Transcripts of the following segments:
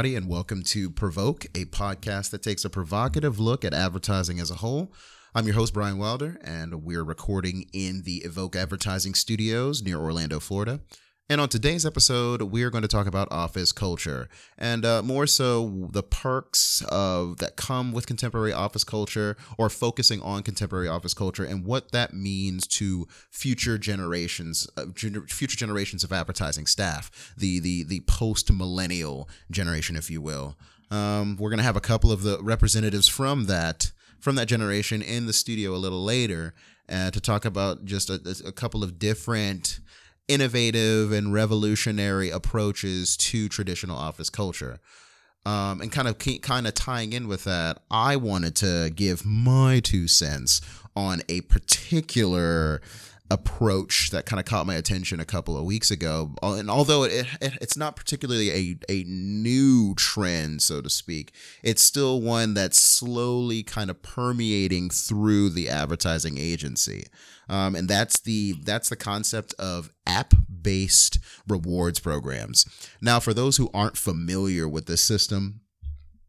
everybody, and welcome to Provoke, a podcast that takes a provocative look at advertising as a whole. I'm your host, Brian Wilder, and we're recording in the Evoke Advertising Studios near Orlando, Florida. And on today's episode, we're going to talk about office culture and uh, more so the perks of that come with contemporary office culture or focusing on contemporary office culture and what that means to future generations, uh, future generations of advertising staff, the the the post millennial generation, if you will. Um, we're going to have a couple of the representatives from that from that generation in the studio a little later uh, to talk about just a, a couple of different innovative and revolutionary approaches to traditional office culture. Um, and kind of kind of tying in with that, I wanted to give my two cents on a particular approach that kind of caught my attention a couple of weeks ago. And although it, it, it's not particularly a, a new trend, so to speak, it's still one that's slowly kind of permeating through the advertising agency. Um, and that's the that's the concept of app based rewards programs. Now, for those who aren't familiar with this system,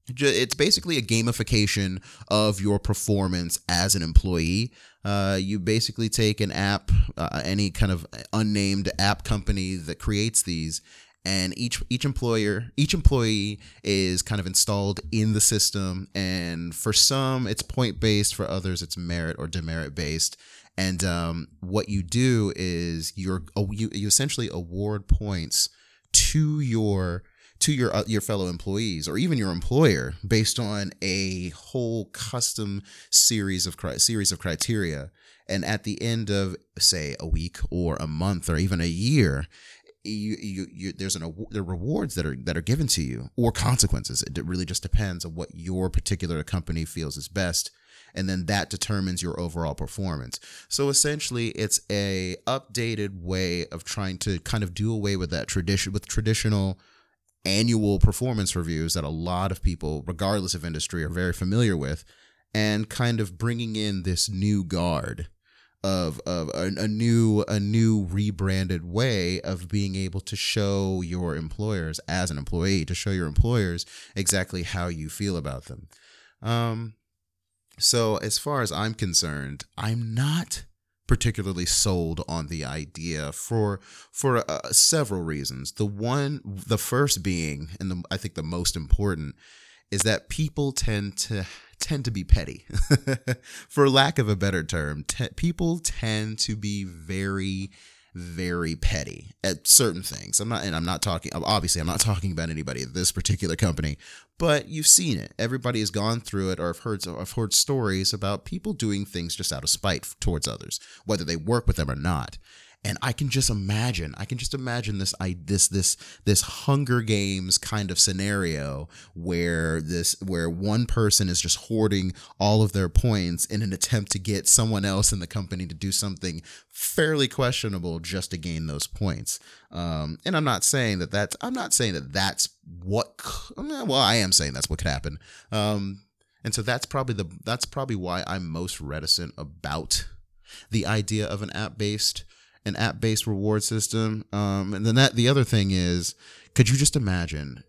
it's basically a gamification of your performance as an employee. Uh, you basically take an app, uh, any kind of unnamed app company that creates these, and each each employer each employee is kind of installed in the system. And for some, it's point based. For others, it's merit or demerit based. And um, what you do is you're you you essentially award points to your to your uh, your fellow employees or even your employer based on a whole custom series of series of criteria and at the end of say a week or a month or even a year you, you, you there's an there are rewards that are that are given to you or consequences it really just depends on what your particular company feels is best and then that determines your overall performance. So essentially it's a updated way of trying to kind of do away with that tradition with traditional annual performance reviews that a lot of people, regardless of industry, are very familiar with, and kind of bringing in this new guard of of a, a, new a new rebranded way of being able to show your employers as an employee to show your employers exactly how you feel about them. Um, so as far as I'm concerned, I'm not particularly sold on the idea for for uh, several reasons. The one, the first being, and the, I think the most important, is that people tend to tend to be petty, for lack of a better term. Te- people tend to be very very petty at certain things. I'm not, and I'm not talking, obviously, I'm not talking about anybody at this particular company, but you've seen it. Everybody has gone through it or I've heard, I've heard stories about people doing things just out of spite towards others, whether they work with them or not and I can just imagine, I can just imagine this, I this this this Hunger Games kind of scenario where this where one person is just hoarding all of their points in an attempt to get someone else in the company to do something fairly questionable just to gain those points. Um, and I'm not saying that that's I'm not saying that that's what well I am saying that's what could happen. Um, and so that's probably the that's probably why I'm most reticent about the idea of an app based an app based reward system. Um, and then that the other thing is, could you just imagine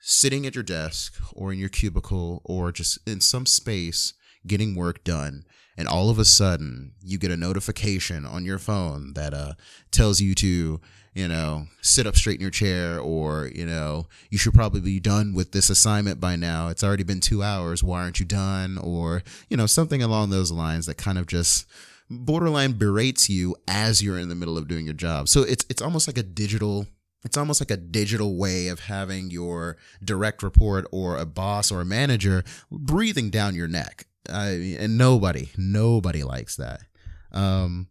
sitting at your desk or in your cubicle or just in some space getting work done and all of a sudden you get a notification on your phone that uh, tells you to you know sit up straight in your chair or you know you should probably be done with this assignment by now. It's already been two hours. Why aren't you done? Or you know something along those lines that kind of just borderline berates you as you're in the middle of doing your job. So it's it's almost like a digital it's almost like a digital way of having your direct report or a boss or a manager breathing down your neck. I, and nobody, nobody likes that. Um,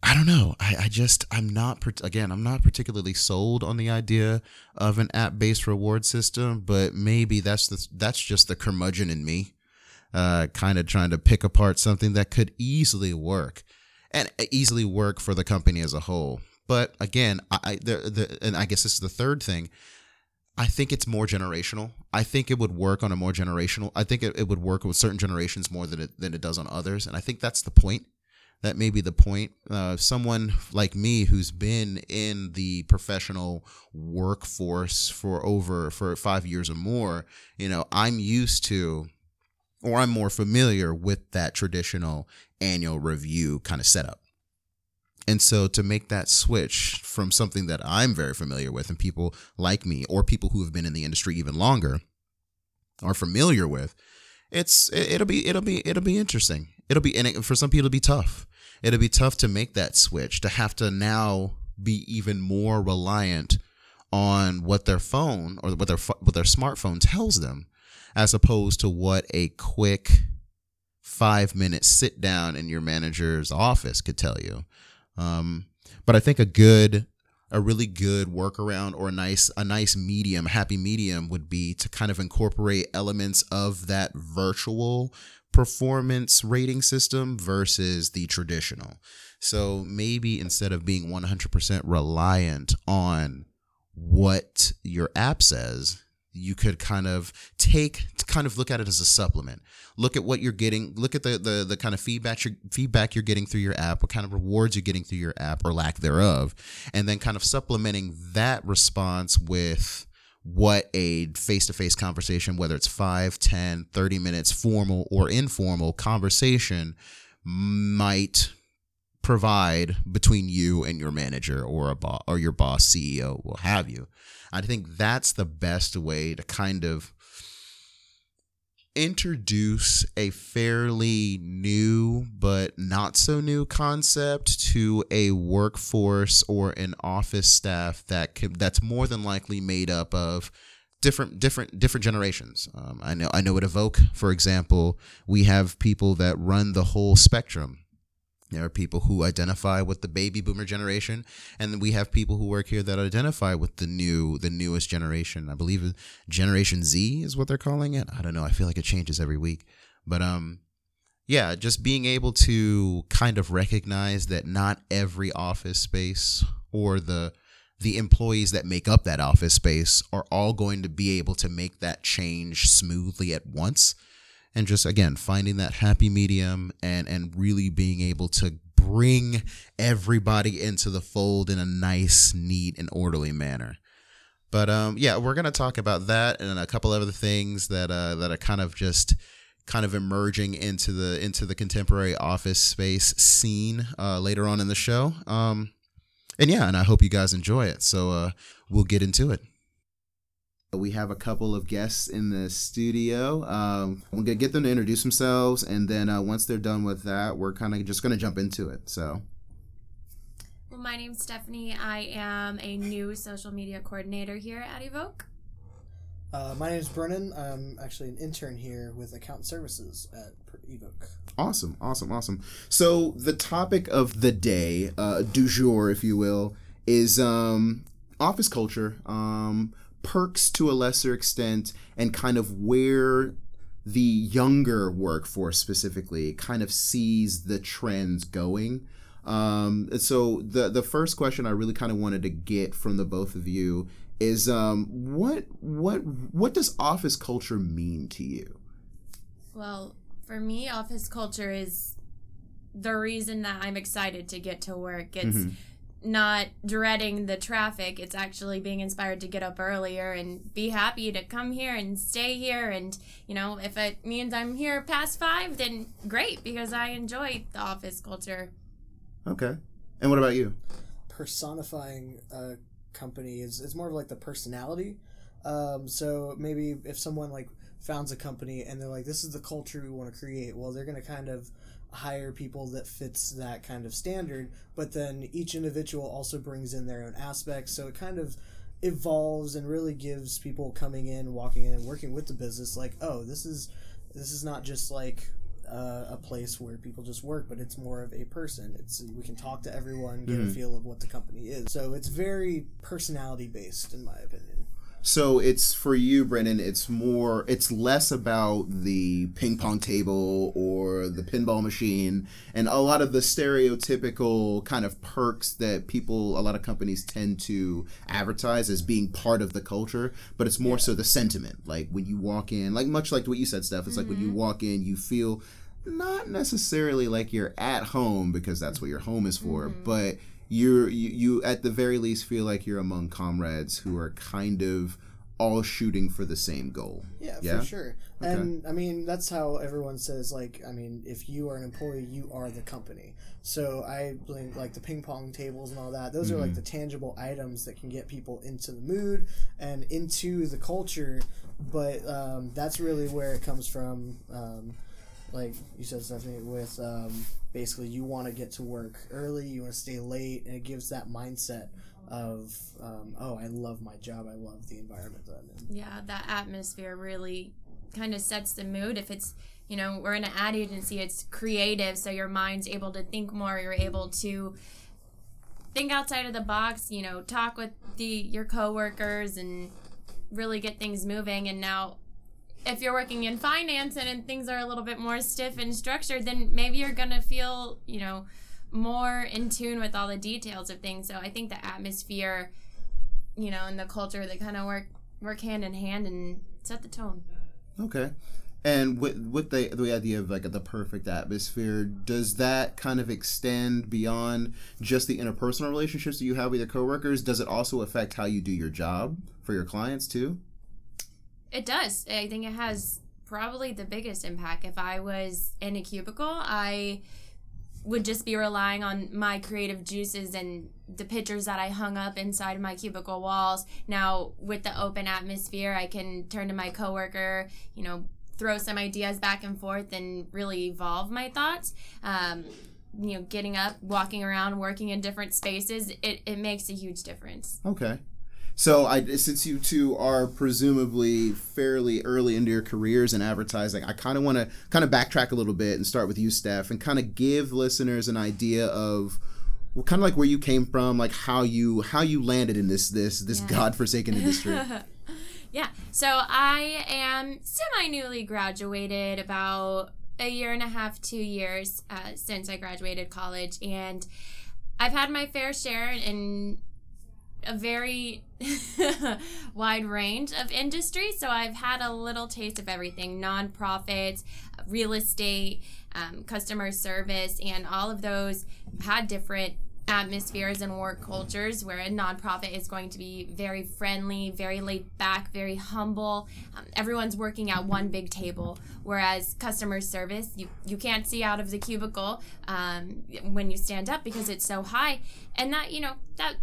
I don't know. I, I just, I'm not, again, I'm not particularly sold on the idea of an app based reward system, but maybe that's the, that's just the curmudgeon in me uh, kind of trying to pick apart something that could easily work and easily work for the company as a whole. But again, I, the, the, and I guess this is the third thing. I think it's more generational. I think it would work on a more generational. I think it, it would work with certain generations more than it than it does on others, and I think that's the point. that may be the point. Uh, someone like me who's been in the professional workforce for over for five years or more, you know, I'm used to, or I'm more familiar with that traditional annual review kind of setup. And so to make that switch from something that I'm very familiar with and people like me or people who have been in the industry even longer are familiar with, it's it'll be it'll be it'll be interesting. It'll be and it, for some people it'll be tough. It'll be tough to make that switch to have to now be even more reliant on what their phone or what their what their smartphone tells them as opposed to what a quick 5 minute sit down in your manager's office could tell you. Um, but I think a good a really good workaround or a nice a nice medium happy medium would be to kind of incorporate elements of that virtual performance rating system versus the traditional so maybe instead of being 100% reliant on what your app says you could kind of take kind of look at it as a supplement. Look at what you're getting look at the the, the kind of feedback you're, feedback you're getting through your app what kind of rewards you're getting through your app or lack thereof and then kind of supplementing that response with what a face-to-face conversation whether it's 5 10 30 minutes formal or informal conversation might provide between you and your manager or a boss or your boss ceo will have you I think that's the best way to kind of introduce a fairly new but not so new concept to a workforce or an office staff that could, that's more than likely made up of different different different generations. Um, I know I know at Evoke, for example, we have people that run the whole spectrum there are people who identify with the baby boomer generation, and we have people who work here that identify with the new, the newest generation. I believe Generation Z is what they're calling it. I don't know. I feel like it changes every week, but um, yeah, just being able to kind of recognize that not every office space or the the employees that make up that office space are all going to be able to make that change smoothly at once and just again finding that happy medium and and really being able to bring everybody into the fold in a nice neat and orderly manner. But um yeah we're gonna talk about that and a couple other things that uh that are kind of just kind of emerging into the into the contemporary office space scene uh later on in the show. Um and yeah and i hope you guys enjoy it. So uh we'll get into it we have a couple of guests in the studio. Um, I'm gonna get them to introduce themselves, and then uh, once they're done with that, we're kind of just gonna jump into it. So. Well, my name's Stefanie. I am a new social media coordinator here at Evoke. Uh, my name is Brennan. I'm actually an intern here with account services at Evoke. Awesome, awesome, awesome. So the topic of the day, uh, du jour, if you will, is um, office culture. Um, perks to a lesser extent and kind of where the younger workforce specifically kind of sees the trends going. Um, so the the first question I really kind of wanted to get from the both of you is um, what what what does office culture mean to you? Well, for me, office culture is the reason that I'm excited to get to work. It's mm-hmm not dreading the traffic. It's actually being inspired to get up earlier and be happy to come here and stay here. And, you know, if it means I'm here past five, then great because I enjoy the office culture. Okay. And what about you? Personifying a company is, is more of like the personality. Um, so maybe if someone like founds a company and they're like, this is the culture we want to create, well, they're going to kind of hire people that fits that kind of standard but then each individual also brings in their own aspects so it kind of evolves and really gives people coming in walking in and working with the business like oh this is this is not just like uh, a place where people just work, but it's more of a person. It's we can talk to everyone, get mm-hmm. a feel of what the company is. So it's very personality based, in my opinion. So it's for you, Brennan. It's more. It's less about the ping pong table or the pinball machine, and a lot of the stereotypical kind of perks that people, a lot of companies tend to advertise as being part of the culture. But it's more yeah. so the sentiment. Like when you walk in, like much like what you said, Steph. It's mm-hmm. like when you mm-hmm. walk in, you feel not necessarily like you're at home because that's what your home is for, Mhm. but you're you, you at the very least feel like you're among comrades who are kind of all shooting for the same goal. Yeah, Yeah? for sure. Okay. And I mean, that's how everyone says, like, I mean, if you are an employee, you are the company. So I blame, like, the ping pong tables and all that. Those are, like, Mhm. the tangible items that can get people into the mood and into the culture. But um, that's really where it comes from. Um, like you said, Stefanie, with um, basically you want to get to work early, you want to stay late, and it gives that mindset of, um, oh, I love my job, I love the environment that I'm in. Yeah, that atmosphere really kind of sets the mood. If it's, you know, we're in an ad agency, it's creative, so your mind's able to think more. You're able to think outside of the box. You know, talk with the your coworkers and really get things moving. And now, if you're working in finance and, and things are a little bit more stiff and structured, then maybe you're gonna feel, you know, more in tune with all the details of things. So I think the atmosphere, you know, and the culture they kind of work work hand in hand and set the tone. Okay. And with with the the idea of like the perfect atmosphere, does that kind of extend beyond just the interpersonal relationships that you have with your coworkers? Does it also affect how you do your job for your clients too? It does. I think it has probably the biggest impact. If I was in a cubicle, I would just be relying on my creative juices and the pictures that I hung up inside my cubicle walls. Now, with the open atmosphere, I can turn to my coworker, you know, throw some ideas back and forth and really evolve my thoughts. Um, you know, getting up, walking around, working in different spaces, it, it makes a huge difference. Okay. So, I since you two are presumably fairly early into your careers in advertising, I kind of want to kind of backtrack a little bit and start with you, Steph, and kind of give listeners an idea of well, kind of like where you came from, like how you how you landed in this this this Yeah. godforsaken industry. yeah. So I am semi newly graduated, about a year and a half, two years uh, since I graduated college, and I've had my fair share in a very wide range of industries. So I've had a little taste of everything nonprofits, real estate, um, customer service, and all of those had different atmospheres and work cultures where a nonprofit is going to be very friendly, very laid back, very humble. Um, everyone's working at one big table, whereas customer service, you, you can't see out of the cubicle um, when you stand up because it's so high. And that, you know, that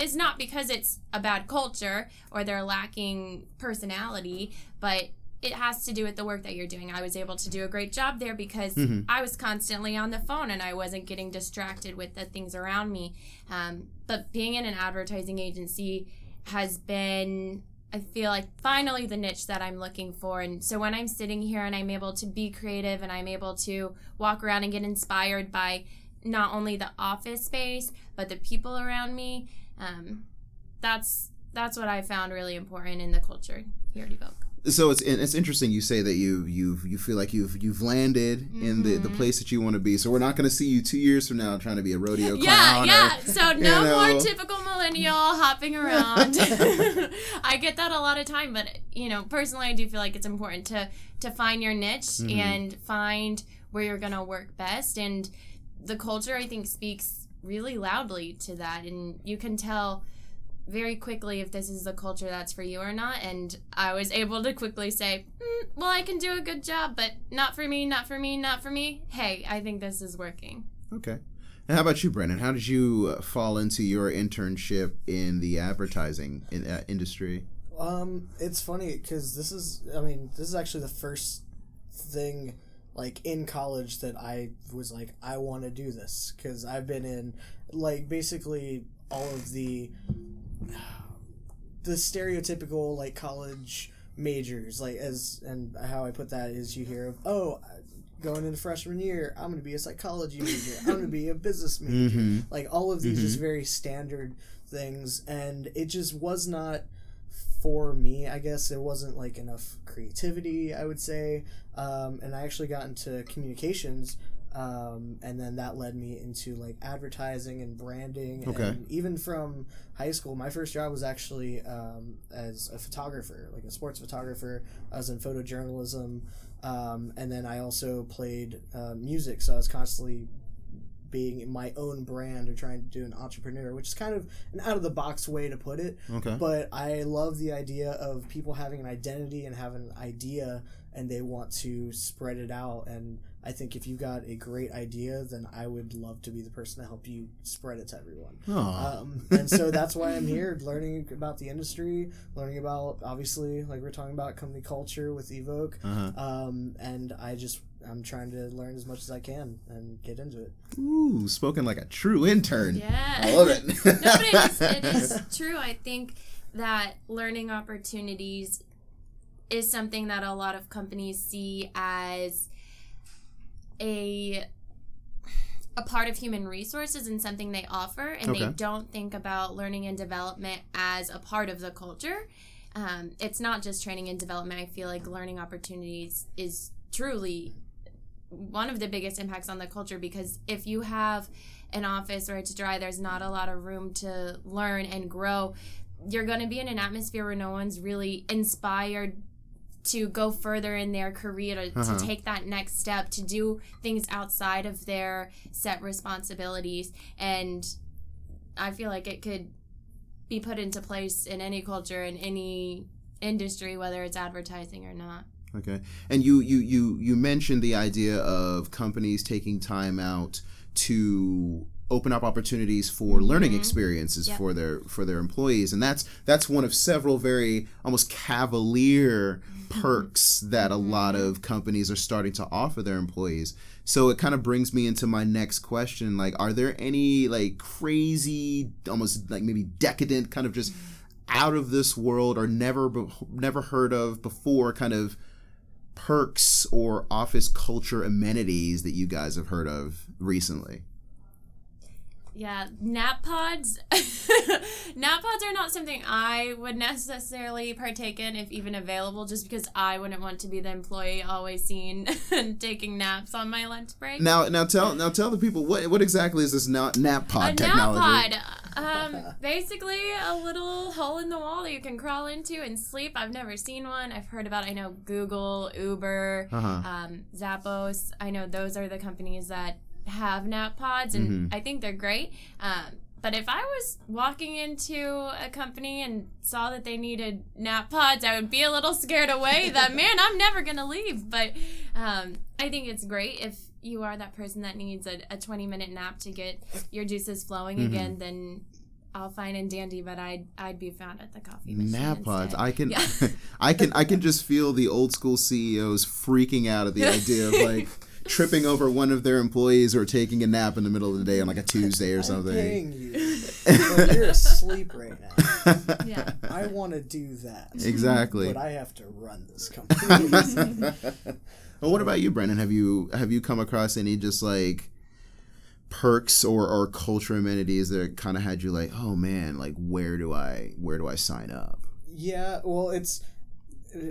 is not because it's a bad culture or they're lacking personality, but it has to do with the work that you're doing. I was able to do a great job there because Mhm. I was constantly on the phone and I wasn't getting distracted with the things around me. Um, but being in an advertising agency has been, I feel like, finally the niche that I'm looking for. And so when I'm sitting here and I'm able to be creative and I'm able to walk around and get inspired by not only the office space but the people around me, um, that's that's what I found really important in the culture here at Evoke. so it's it's interesting you say that you you you feel like you've you've landed in the the Mhm. place that you want to be. So we're not going to see you two years from now trying to be a rodeo Yeah, clown. or- yeah. So no know. more typical millennial hopping around. I get that a lot of time, but you know, personally, I do feel like it's important to to find your niche Mhm. and find where you're gonna work best. And the culture, I think, speaks really loudly to that, and you can tell very quickly if this is the culture that's for you or not. And I was able to quickly say, mm, "Well, I can do a good job, but not for me, not for me, not for me." Hey, I think this is working. Okay. And how about you, Brennan? How did you uh, fall into your internship in the advertising in, uh, industry? Um, it's funny because this is, I mean, this is actually the first thing like in college that I was like, I want to do this because I've been in like basically all of the the stereotypical like college majors like as and how I put that is you hear of oh going into freshman year I'm going to be a psychology major I'm going to be a business major Mm-hmm. like all of these just very standard things and it just was not for me i guess there wasn't like enough creativity i would say. Um, and i actually got into communications um, and then that led me into like advertising and branding. Okay. and even from high school my first job was actually um, as a photographer like a sports photographer. I was in photojournalism Um, and then I also played uh, music, so I was constantly being my own brand or trying to do an entrepreneur, which is kind of an out of the box way to put it. Okay. But I love the idea of people having an identity and have an idea and they want to spread it out. And I think if you got a great idea, then I would love to be the person to help you spread it to everyone. Um, and so that's why I'm here, learning about the industry, learning about obviously like we're talking about company culture with Evoke, Uh-huh. um, and I just I'm trying to learn as much as I can and get into it. Ooh, spoken like a true intern. Yeah. I love it. no, but it is, it is true. I think that learning opportunities is something that a lot of companies see as a a part of human resources and something they offer and they don't think about learning and development as a part of the culture um, it's not just training and development i feel like learning opportunities is truly one of the biggest impacts on the culture because if you have an office where it's dry, there's not a lot of room to learn and grow. You're going to be in an atmosphere where no one's really inspired to go further in their career, to, Uh-huh. to take that next step, to do things outside of their set responsibilities. And I feel like it could be put into place in any culture, in any industry, whether it's advertising or not. Okay. And you you you you mentioned the idea of companies taking time out to open up opportunities for mm-hmm. learning experiences Yep. for their for their employees. And that's that's one of several very almost cavalier mm-hmm. perks that a mm-hmm. lot of companies are starting to offer their employees. So it kind of brings me into my next question. Like are there any like crazy almost like maybe decadent kind of just out of this world or never never heard of before kind of perks or office culture amenities that you guys have heard of recently? Yeah, nap pods. nap pods are not something I would necessarily partake in if even available, just because I wouldn't want to be the employee always seen taking naps on my lunch break. Now, now tell now tell the people what what exactly is this na- nap pod a technology? nap pod, um, basically a little hole in the wall that you can crawl into and sleep. I've never seen one. I've heard about. I know Google, Uber, Uh-huh. um, Zappos. I know those are the companies that have nap pods, and Mm-hmm. I think they're great. Um, but if I was walking into a company and saw that they needed nap pods, I would be a little scared away that, man, I'm never going to leave. But um, I think it's great if you are that person that needs a, a 20 minute nap to get your juices flowing Mm-hmm. again, then all fine and dandy, but I'd, I'd be found at the coffee machine. Nap pods. I can, Yeah. I can, I can just feel the old school CEOs freaking out at the idea of like tripping over one of their employees or taking a nap in the middle of the day on like a Tuesday or I'm something. paying you, but you're asleep right now. Yeah. I want to do that. exactly. But I have to run this company. Well, what about you, Brendan? Have you have you come across any just like perks or, or culture amenities that kind of had you like, oh man, like where do I where do I sign up? yeah, well, it's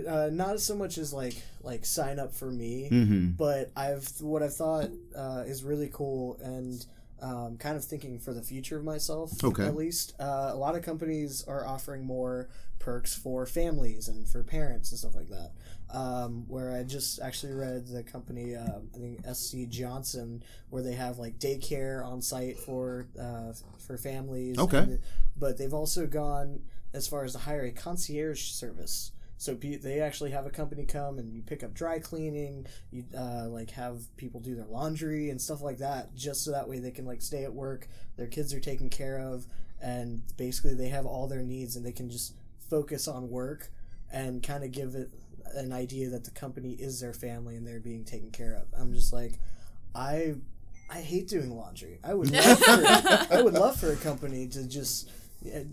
uh, not so much as like like sign up for me, Mm-hmm. but I've what I've thought uh, is really cool and um, kind of thinking for the future of myself. Okay. At least uh, a lot of companies are offering more perks for families and for parents and stuff like that. Um, where I just actually read the company, uh, I think SC Johnson, where they have like daycare on site for uh, for families. Okay. And- but they've also gone as far as to hire a concierge service. So pe- they actually have a company come and you pick up dry cleaning, you uh, like have people do their laundry and stuff like that, just so that way they can like stay at work, their kids are taken care of, and basically they have all their needs and they can just focus on work and kind of give it an idea that the company is their family and they're being taken care of. I'm just like, I I hate doing laundry. I would love for, I would love for a company to just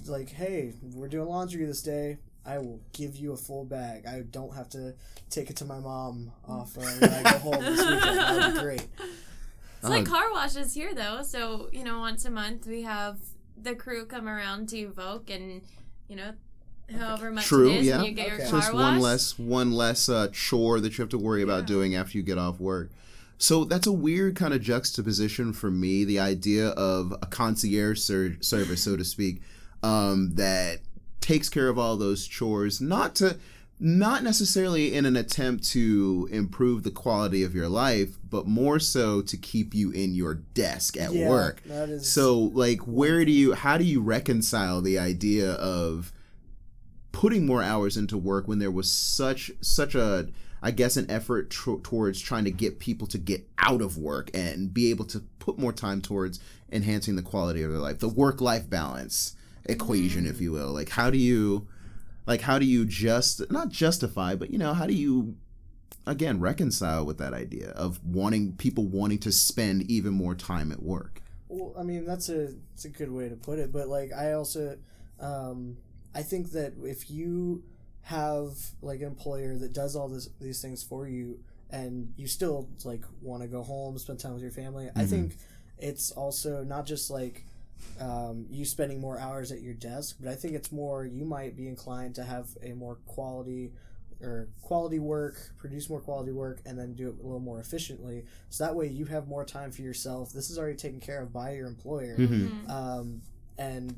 like, hey, we're doing laundry this day. I will give you a full bag. I don't have to take it to my mom off uh, when I go home this weekend. That'd be great. It's like Oh. car washes here, though. So, you know, once a month we have the crew come around to Evoke and, you know, however much True, it is, yeah. and you get your Okay. car Just washed. one less one less uh, chore that you have to worry about Yeah. doing after you get off work. So that's a weird kind of juxtaposition for me. The idea of a concierge ser- service, so to speak, um, that takes care of all those chores, not to not necessarily in an attempt to improve the quality of your life, but more so to keep you in your desk at Yeah, work. so, like, where do you, how do you reconcile the idea of putting more hours into work when there was such, such a, I guess, an effort tr- towards trying to get people to get out of work and be able to put more time towards enhancing the quality of their life, the work life balance equation, if you will. Like, how do you, like, how do you just, not justify, but, you know, how do you, again, reconcile with that idea of wanting people wanting to spend even more time at work? Well, I mean that's a it's a good way to put it, but like I also, um, I think that if you have like an employer that does all this these things for you, and you still like want to go home, spend time with your family, I Mhm. think it's also not just like um, you spending more hours at your desk, but I think it's more you might be inclined to have a more quality or quality work, produce more quality work, and then do it a little more efficiently. So that way you have more time for yourself. This is already taken care of by your employer. Mm-hmm. Um, and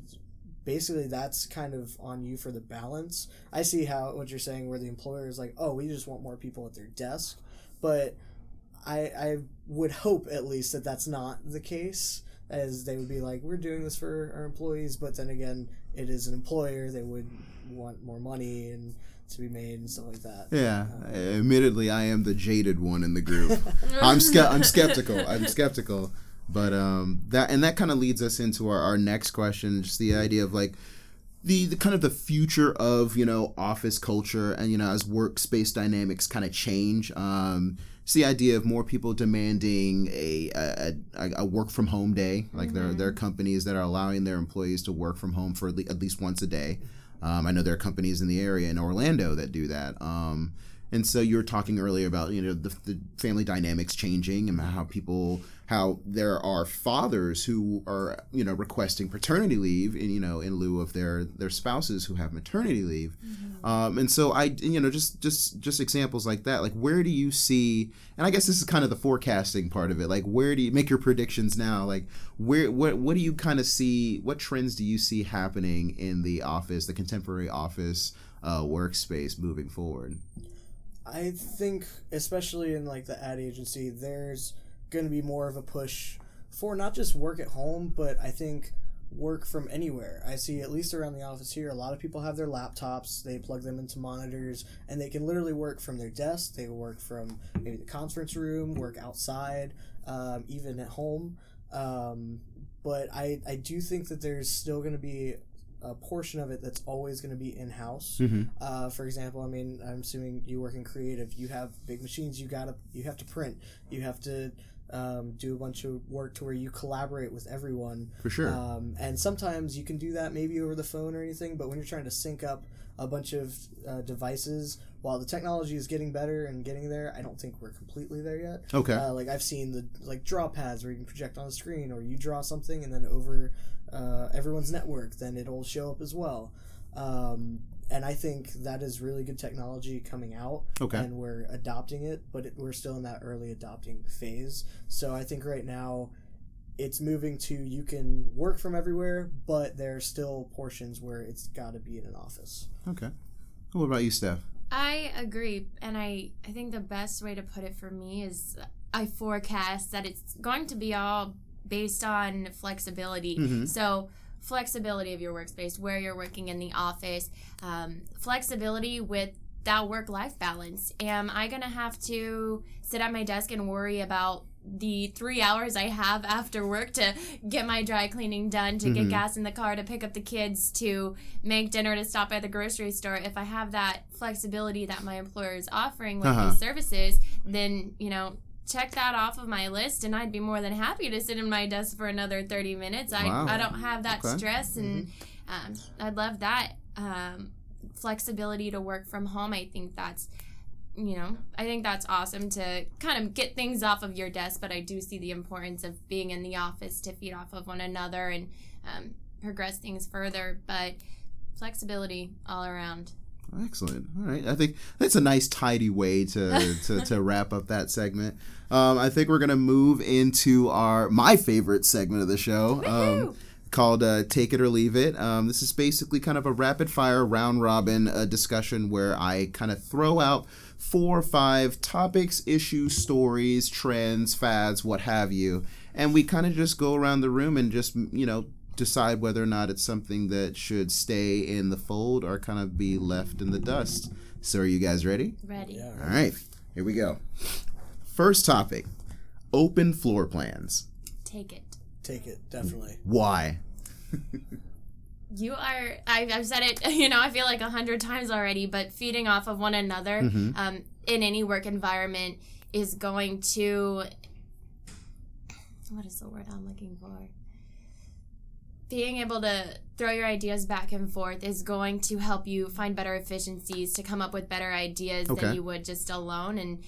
basically that's kind of on you for the balance. I see how what you're saying where the employer is like, oh, we just want more people at their desk, but I I would hope at least that that's not the case. As they would be like, we're doing this for our employees, but then again, it is an employer. They would want more money and to be made and stuff like that. Yeah, admittedly, I am the jaded one in the group. I'm ske- I'm skeptical. I'm skeptical, but um, that and that kind of leads us into our, our next question, just the idea of like the, the kind of the future of you know office culture and you know as workspace dynamics kind of change. Um, it's the idea of more people demanding a a, a, a work from home day. Like there are there are companies that are allowing their employees to work from home for at at least once a day. Um, I know there are companies in the area in Orlando that do that. Um, and so you were talking earlier about you know the, the family dynamics changing and how people how there are fathers who are you know requesting paternity leave in you know in lieu of their their spouses who have maternity leave. Um, and so i you know just just just examples like that. Like where do you see and i guess this is kind of the forecasting part of it. Like where do you make your predictions now? Like where what what do you kind of see what trends do you see happening in the office the contemporary office uh, workspace moving forward I think, especially in like the ad agency, there's going to be more of a push for not just work at home, but I think work from anywhere. I see at least around the office here, a lot of people have their laptops. They plug them into monitors, and they can literally work from their desk. They work from maybe the conference room, work outside, um, even at home. Um, but I, I do think that there's still going to be a portion of it that's always going to be in house. mm-hmm. Uh, for example, I mean, I'm assuming you work in creative. You have big machines. You gotta, you have to print. You have to um, do a bunch of work to where you collaborate with everyone. for sure Um, and sometimes you can do that maybe over the phone or anything. But when you're trying to sync up a bunch of uh, devices, while the technology is getting better and getting there, I don't think we're completely there yet. okay Uh, like I've seen the like draw pads where you can project on the screen, or you draw something and then over uh, everyone's network, then it'll show up as well. Um, and I think that is really good technology coming out, Okay. and we're adopting it, but it, we're still in that early adopting phase. So I think right now it's moving to you can work from everywhere, but there's still portions where it's got to be in an office. okay what about you steph I agree, and I I think the best way to put it for me is I forecast that it's going to be all based on flexibility. Mhm. So flexibility of your workspace, where you're working in the office, um, flexibility with that work life balance. Am I gonna have to sit at my desk and worry about the three hours I have after work to get my dry cleaning done, to Mhm. get gas in the car, to pick up the kids, to make dinner, to stop at the grocery store? If I have that flexibility that my employer is offering with Uh-huh. these services, then you know. Check that off of my list, and I'd be more than happy to sit in my desk for another thirty minutes. I, Wow. I don't have that Okay. stress, and um, I'd love that um, flexibility to work from home. I think that's, you know, I think that's awesome to kind of get things off of your desk. But I do see the importance of being in the office to feed off of one another and um, progress things further. But flexibility all around. Excellent. All right. I think that's a nice, tidy way to, to, to wrap up that segment. Um, I think we're gonna move into our my favorite segment of the show, um, called uh, Take It or Leave It. Um, this is basically kind of a rapid fire round robin uh, discussion where I kind of throw out four or five topics, issues, stories, trends, fads, what have you. And we kind of just go around the room and just, you know, decide whether or not it's something that should stay in the fold or kind of be left in the dust. So, are you guys ready? Ready. Yeah. All right, here we go. First topic open floor plans. Take it. Take it definitely. Why? You are. I, I've said it. You know, I feel like a hundred times already. But feeding off of one another Mhm. um, in any work environment is going to. What is the word I'm looking for? Being able to throw your ideas back and forth is going to help you find better efficiencies to come up with better ideas Okay. than you would just alone. And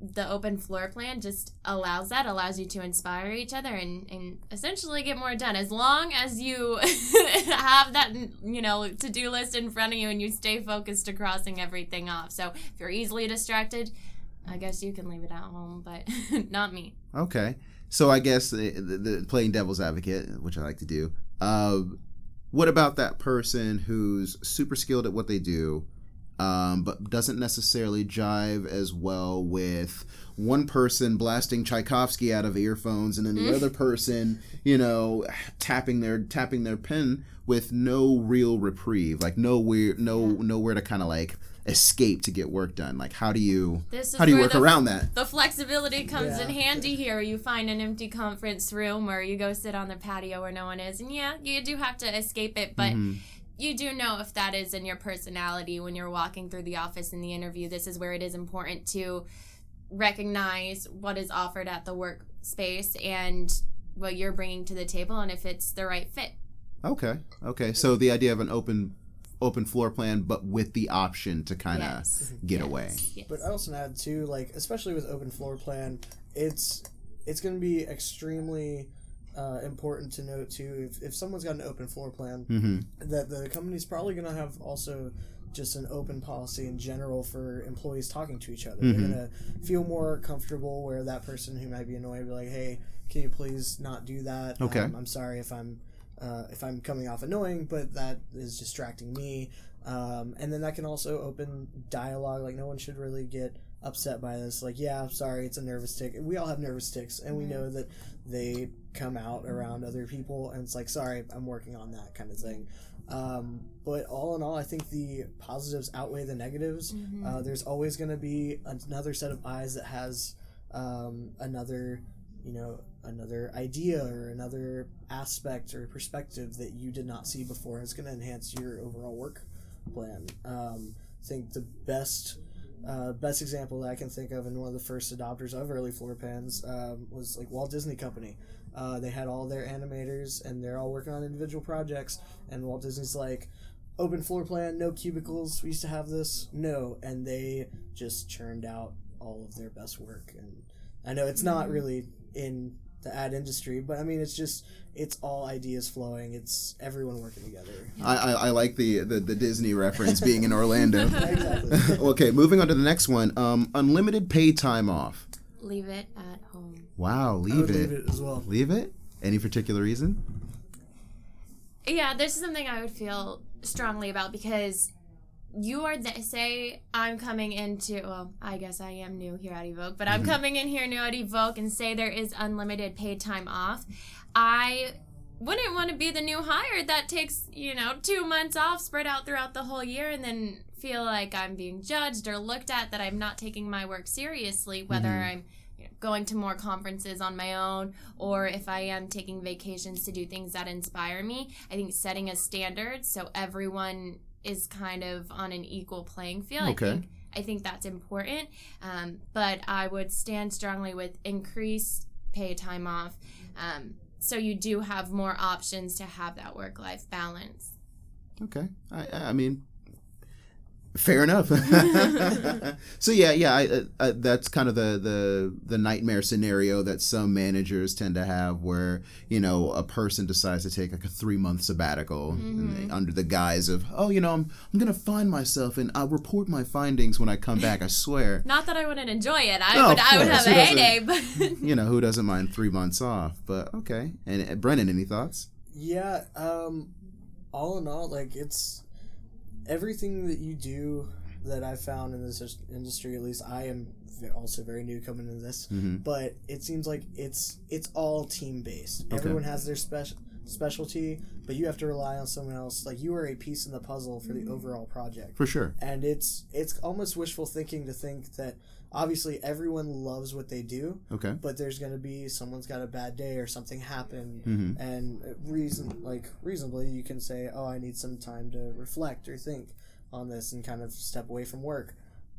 the open floor plan just allows that, allows you to inspire each other and, and essentially get more done. As long as you have that, you know, to do list in front of you and you stay focused to crossing everything off. So if you're easily distracted, I guess you can leave it at home, but not me. Okay. So I guess the, the, the playing devil's advocate, which I like to do. Uh, what about that person who's super skilled at what they do, um, but doesn't necessarily jive as well with one person blasting Tchaikovsky out of earphones and then the other person, you know, tapping their tapping their pen with no real reprieve, like nowhere, no nowhere to kind of like escape to get work done. Like how do you This is how do you work the, around that? The flexibility comes in handy here. You find an empty conference room or you go sit on the patio where no one is. And yeah, you do have to escape it, but Mhm. you do know if that is in your personality when you're walking through the office in the interview. This is where it is important to recognize what is offered at the workspace and what you're bringing to the table and if it's the right fit. Okay. Okay. So the idea of an open open floor plan but with the option to kind of Yes. get Yes. away. Yes. But I also add too, like especially with open floor plan, it's it's going to be extremely uh, important to note too if, if someone's got an open floor plan Mhm. that the company's probably going to have also just an open policy in general for employees talking to each other. Mhm. They're going to feel more comfortable where that person who might be annoyed be like, "Hey, can you please not do that? Okay. Um, I'm sorry if I'm uh, if I'm coming off annoying, but that is distracting me." Um, and then that can also open dialogue. Like no one should really get upset by this. Like, yeah, I'm sorry, it's a nervous tick. We all have nervous ticks, and we know that they come out around other people, and it's like, sorry, I'm working on that kind of thing. Um, but all in all, I think the positives outweigh the negatives. Mhm. Uh, there's always going to be another set of eyes that has um, another, you know, another idea or another aspect or perspective that you did not see before. It's going to enhance your overall work plan. Um, I think the best. Uh, best example that I can think of, and one of the first adopters of early floor plans um, was like Walt Disney Company. Uh, they had all their animators, and they're all working on individual projects. And Walt Disney's like, open floor plan, no cubicles. We used to have this, no, and they just churned out all of their best work. And I know it's not really in the ad industry, but I mean, it's just it's all ideas flowing. It's everyone working together. I, I, I like the, the the Disney reference being in Orlando. exactly. okay, moving on to the next one. Um, unlimited paid time off. Leave it at home. Wow, I leave would it. leave it as well. Leave it? Any particular reason? Yeah, this is something I would feel strongly about because you are the, say I'm coming into well, I guess I am new here at Evoke, but I'm coming in here new at Evoke and say there is unlimited paid time off. I wouldn't want to be the new hire that takes, you know, two months off spread out throughout the whole year and then feel like I'm being judged or looked at that I'm not taking my work seriously, whether Mhm. I'm you know, going to more conferences on my own or if I am taking vacations to do things that inspire me. I think setting a standard so everyone is kind of on an equal playing field. Okay. I think I think that's important. Um, but I would stand strongly with increased pay time off. Um, so you do have more options to have that work life balance. Okay. I, I mean, fair enough. so yeah, yeah, I, uh, uh, that's kind of the, the the nightmare scenario that some managers tend to have, where you know a person decides to take like a three month sabbatical and they- under the guise of, oh, you know, I'm I'm gonna find myself and I'll report my findings when I come back. I swear. Not that I wouldn't enjoy it. I No, would I would have a heyday, but you know, who doesn't mind three months off? But okay. And uh, Brennan, any thoughts? Yeah, um, all in all, like it's everything that you do that I found in this industry. At least I am also very new coming into this, Mhm. but it seems like it's it's all team based. Okay. Everyone has their special specialty, but you have to rely on someone else. Like you are a piece in the puzzle for the overall project For sure. and it's it's almost wishful thinking to think that obviously everyone loves what they do Okay. but there's going to be someone's got a bad day or something happen Mhm. and reason like reasonably you can say oh i need some time to reflect or think on this and kind of step away from work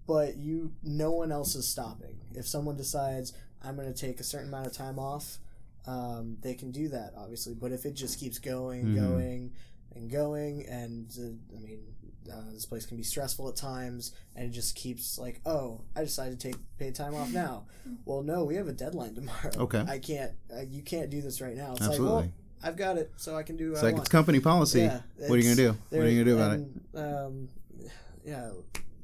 but you no one else is stopping if someone decides i'm going to take a certain amount of time off um, they can do that obviously but if it just keeps going Mhm. going and going and uh, i mean uh, this place can be stressful at times and it just keeps like oh i decided to take paid time off now well no we have a deadline tomorrow Okay. i can't uh, you can't do this right now it's Absolutely. like well i've got it so i can do what it's I like want. it's company policy. Yeah, what are you gonna do? What are you gonna do about it? Um, yeah,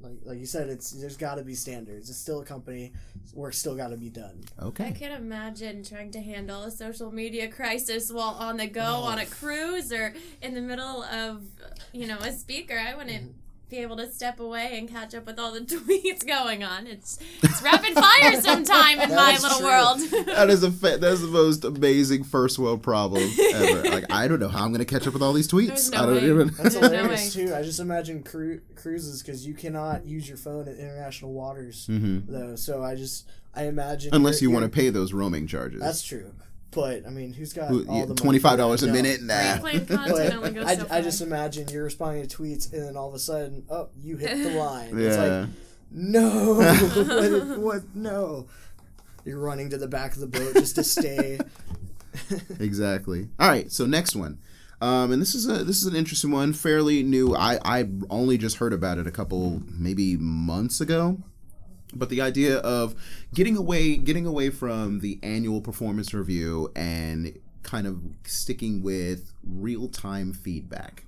like like you said, it's there's got to be standards. It's still a company. Work's still got to be done. Okay. I Okay. can imagine trying to handle a social media crisis while on the go Oh. on a cruise or in the middle of, you know, a speaker. I wouldn't Mm-hmm. Be able to step away and catch up with all the tweets going on. It's it's rapid fire sometime in my little true. world. That is a fa- that's the most amazing first world problem ever. like I don't know how I'm gonna catch up with all these tweets. There's no I don't way. even. That's There's no hilarious too. I just imagine cru- cruises because you cannot use your phone at international waters hmm though. So I just I imagine Unless you're- want to pay those roaming charges. That's true. But I mean, who's got Who- all yeah, the Twenty five dollars a minute. Nah. Replay But content only goes I, so I just imagine you're responding to tweets and then all of a sudden, oh, you hit the line. It's Yeah. like, no, what, what? No. You're running to the back of the boat just to stay. exactly. All right. So next one. Um, and this is a this is an interesting one, fairly new. I I only just heard about it a couple maybe months ago. But the idea of getting away getting away from the annual performance review and kind of sticking with real time feedback.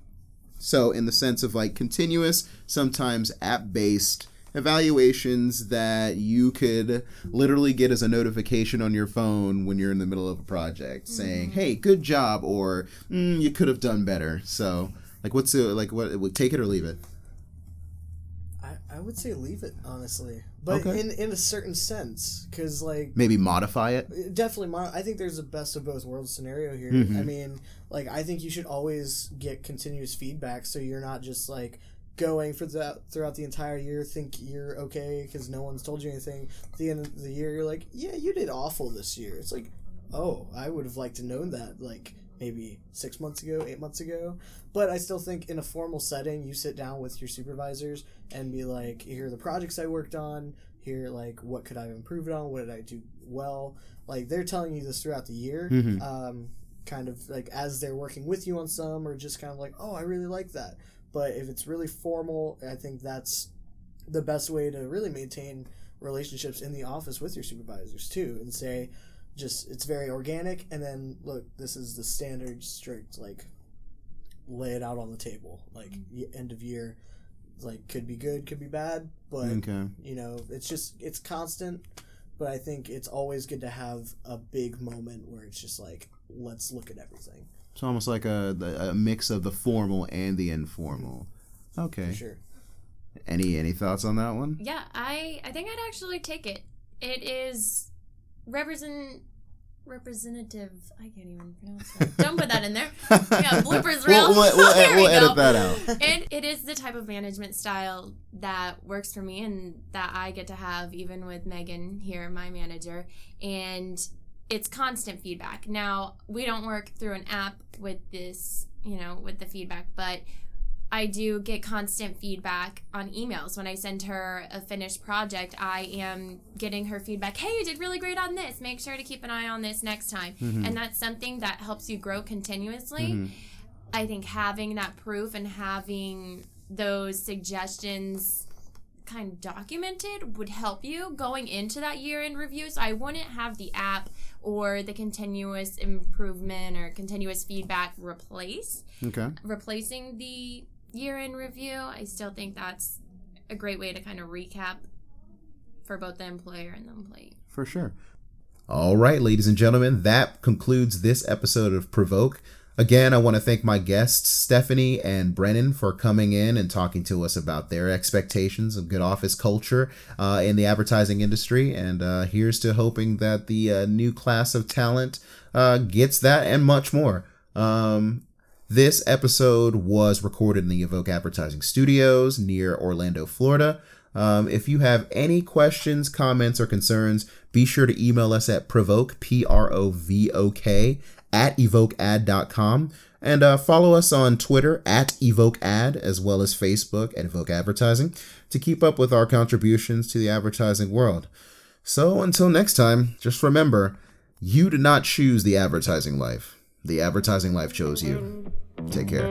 So in the sense of like continuous, sometimes app based evaluations that you could literally get as a notification on your phone when you're in the middle of a project saying, "Hey, good job," or mm, "You could have done better." So, like, what's the like? What take it or leave it? I, I would say leave it, honestly. But Okay. in, in a certain sense. Because, like, Maybe modify it. definitely mon- i think there's a best of both worlds scenario here Mhm. i mean like i think you should always get continuous feedback so you're not just like going for that throughout the entire year think you're okay because no one's told you anything at the end of the year you're like yeah you did awful this year it's like oh i would have liked to known that like maybe six months ago eight months ago. But i still think in a formal setting you sit down with your supervisors and be like here are the projects i worked on. Here like what could i have improved on? What did i do well? Like they're telling you this throughout the year Mhm. um, kind of like as they're working with you on some or just kind of like oh i really like that. But if it's really formal i think that's the best way to really maintain relationships in the office with your supervisors too and say just it's very organic and then look this is the standard strict like lay it out on the table like mm-hmm. y- end of year like could be good could be bad but Okay. you know it's just it's constant but i think it's always good to have a big moment where it's just like let's look at everything It's almost like a a mix of the formal and the informal. Okay. for sure Any any thoughts on that one? Yeah, I I think I'd actually take it. It is represent representative. I can't even pronounce that. Don't put that in there. Yeah, bloopers reel. We'll, we'll, we'll, There we we'll edit that out. It it is the type of management style that works for me and that I get to have even with Megan here, my manager, and it's constant feedback. Now we don't work through an app with this, you know, with the feedback, but I do get constant feedback on emails. When I send her a finished project, I am getting her feedback. Hey, you did really great on this. Make sure to keep an eye on this next time. Mhm. And that's something that helps you grow continuously. Mhm. I think having that proof and having those suggestions kind of documented would help you going into that year in review. So I wouldn't have the app or the continuous improvement or continuous feedback replace Okay. replacing the year in review. I still think that's a great way to kind of recap for both the employer and the employee. For sure. All right, ladies and gentlemen, that concludes this episode of Provoke. Again, I want to thank my guests, Stefanie and Brennan, for coming in and talking to us about their expectations of good office culture uh, in the advertising industry. And uh, here's to hoping that the uh, new class of talent uh, gets that and much more. Um, this episode was recorded in the Evoke Advertising Studios near Orlando, Florida. Um, if you have any questions, comments, or concerns, be sure to email us at provoke, P R O V O K, at evokead.com. And uh, follow us on Twitter at evokead, as well as Facebook at Evoke Advertising, to keep up with our contributions to the advertising world. So until next time, just remember you did not choose the advertising life, the advertising life chose you. Take care.